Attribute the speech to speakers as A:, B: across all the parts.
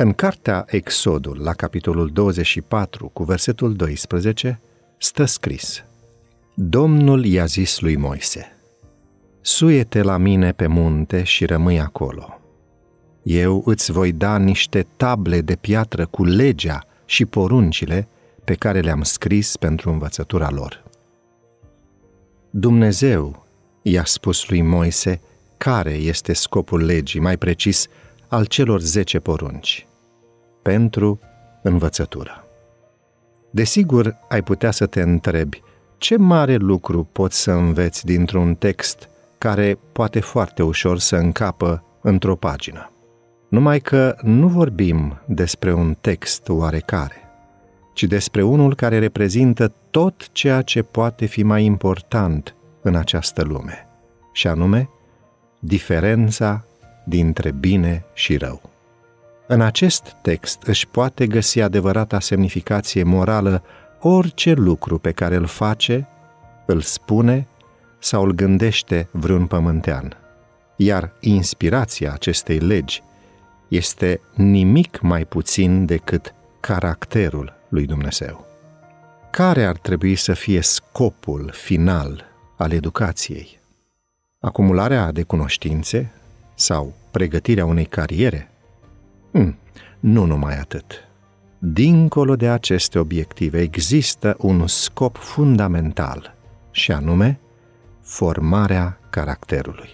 A: În cartea Exodul, la capitolul 24, cu versetul 12, stă scris Domnul i-a zis lui Moise, Suie-te la mine pe munte și rămâi acolo. Eu îți voi da niște table de piatră cu legea și poruncile pe care le-am scris pentru învățătura lor. Dumnezeu i-a spus lui Moise care este scopul legii, mai precis, al celor zece porunci. Pentru învățătură. Desigur, ai putea să te întrebi ce mare lucru poți să înveți dintr-un text care poate foarte ușor să încapă într-o pagină. Numai că nu vorbim despre un text oarecare, ci despre unul care reprezintă tot ceea ce poate fi mai important în această lume, și anume diferența dintre bine și rău. În acest text își poate găsi adevărata semnificație morală orice lucru pe care îl face, îl spune sau îl gândește vreun pământean. Iar inspirația acestei legi este nimic mai puțin decât caracterul lui Dumnezeu. Care ar trebui să fie scopul final al educației? Acumularea de cunoștințe sau pregătirea unei cariere? Hmm, nu numai atât. Dincolo de aceste obiective există un scop fundamental, și anume formarea caracterului.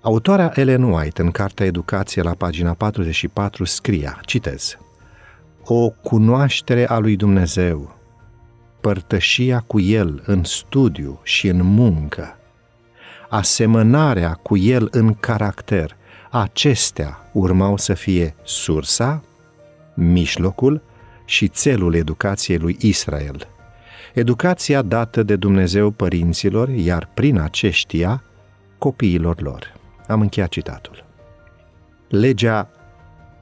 A: Autoarea Ellen White, în cartea Educație, la pagina 44, scria, citez, O cunoaștere a lui Dumnezeu, părtășia cu El în studiu și în muncă, asemănarea cu El în caracter, acestea urmau să fie sursa, mijlocul și țelul educației lui Israel. Educația dată de Dumnezeu părinților, iar prin aceștia copiilor lor. Am încheiat citatul. Legea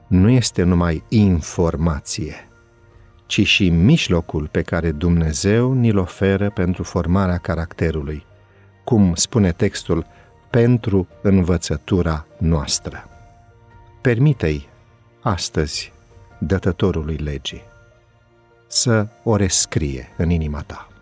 A: nu este numai informație, ci și mijlocul pe care Dumnezeu ni-l oferă pentru formarea caracterului, cum spune textul, pentru învățătura noastră. Permite-i astăzi dătătorului legii să o rescrie în inima ta.